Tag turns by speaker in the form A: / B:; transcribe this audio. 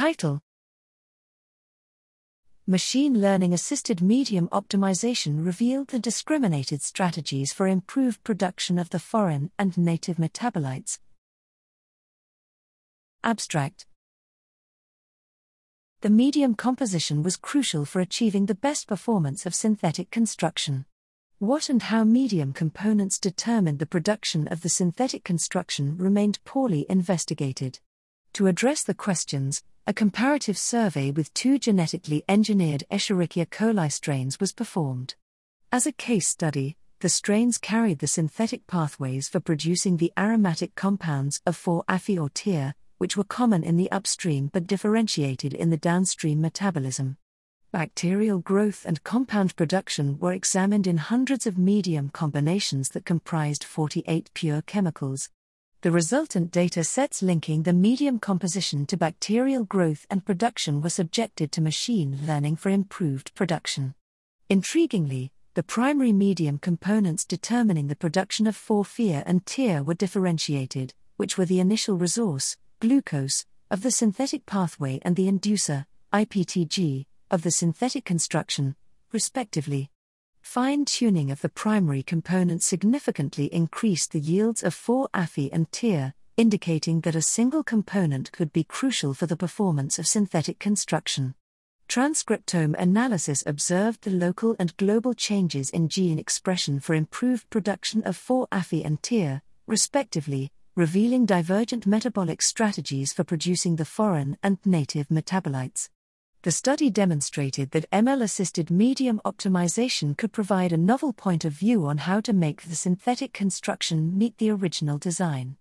A: Title Machine Learning Assisted Medium Optimization revealed the discriminated strategies for improved production of the foreign and native metabolites. Abstract The medium composition was crucial for achieving the best performance of synthetic construction. What and how medium components determined the production of the synthetic construction remained poorly investigated. To address the questions, a comparative survey with two genetically engineered Escherichia coli strains was performed. As a case study, the strains carried the synthetic pathways for producing the aromatic compounds of 4-affy or which were common in the upstream but differentiated in the downstream metabolism. Bacterial growth and compound production were examined in hundreds of medium combinations that comprised 48 pure chemicals. The resultant data sets linking the medium composition to bacterial growth and production were subjected to machine learning for improved production. Intriguingly, the primary medium components determining the production of 4-FIR and TIR were differentiated, which were the initial resource, glucose, of the synthetic pathway and the inducer, IPTG, of the synthetic construction, respectively. Fine tuning of the primary component significantly increased the yields of 4-affy and TIR, indicating that a single component could be crucial for the performance of synthetic construction. Transcriptome analysis observed the local and global changes in gene expression for improved production of 4-affy and TIR, respectively, revealing divergent metabolic strategies for producing the foreign and native metabolites. The study demonstrated that ML assisted medium optimization could provide a novel point of view on how to make the synthetic construction meet the original design.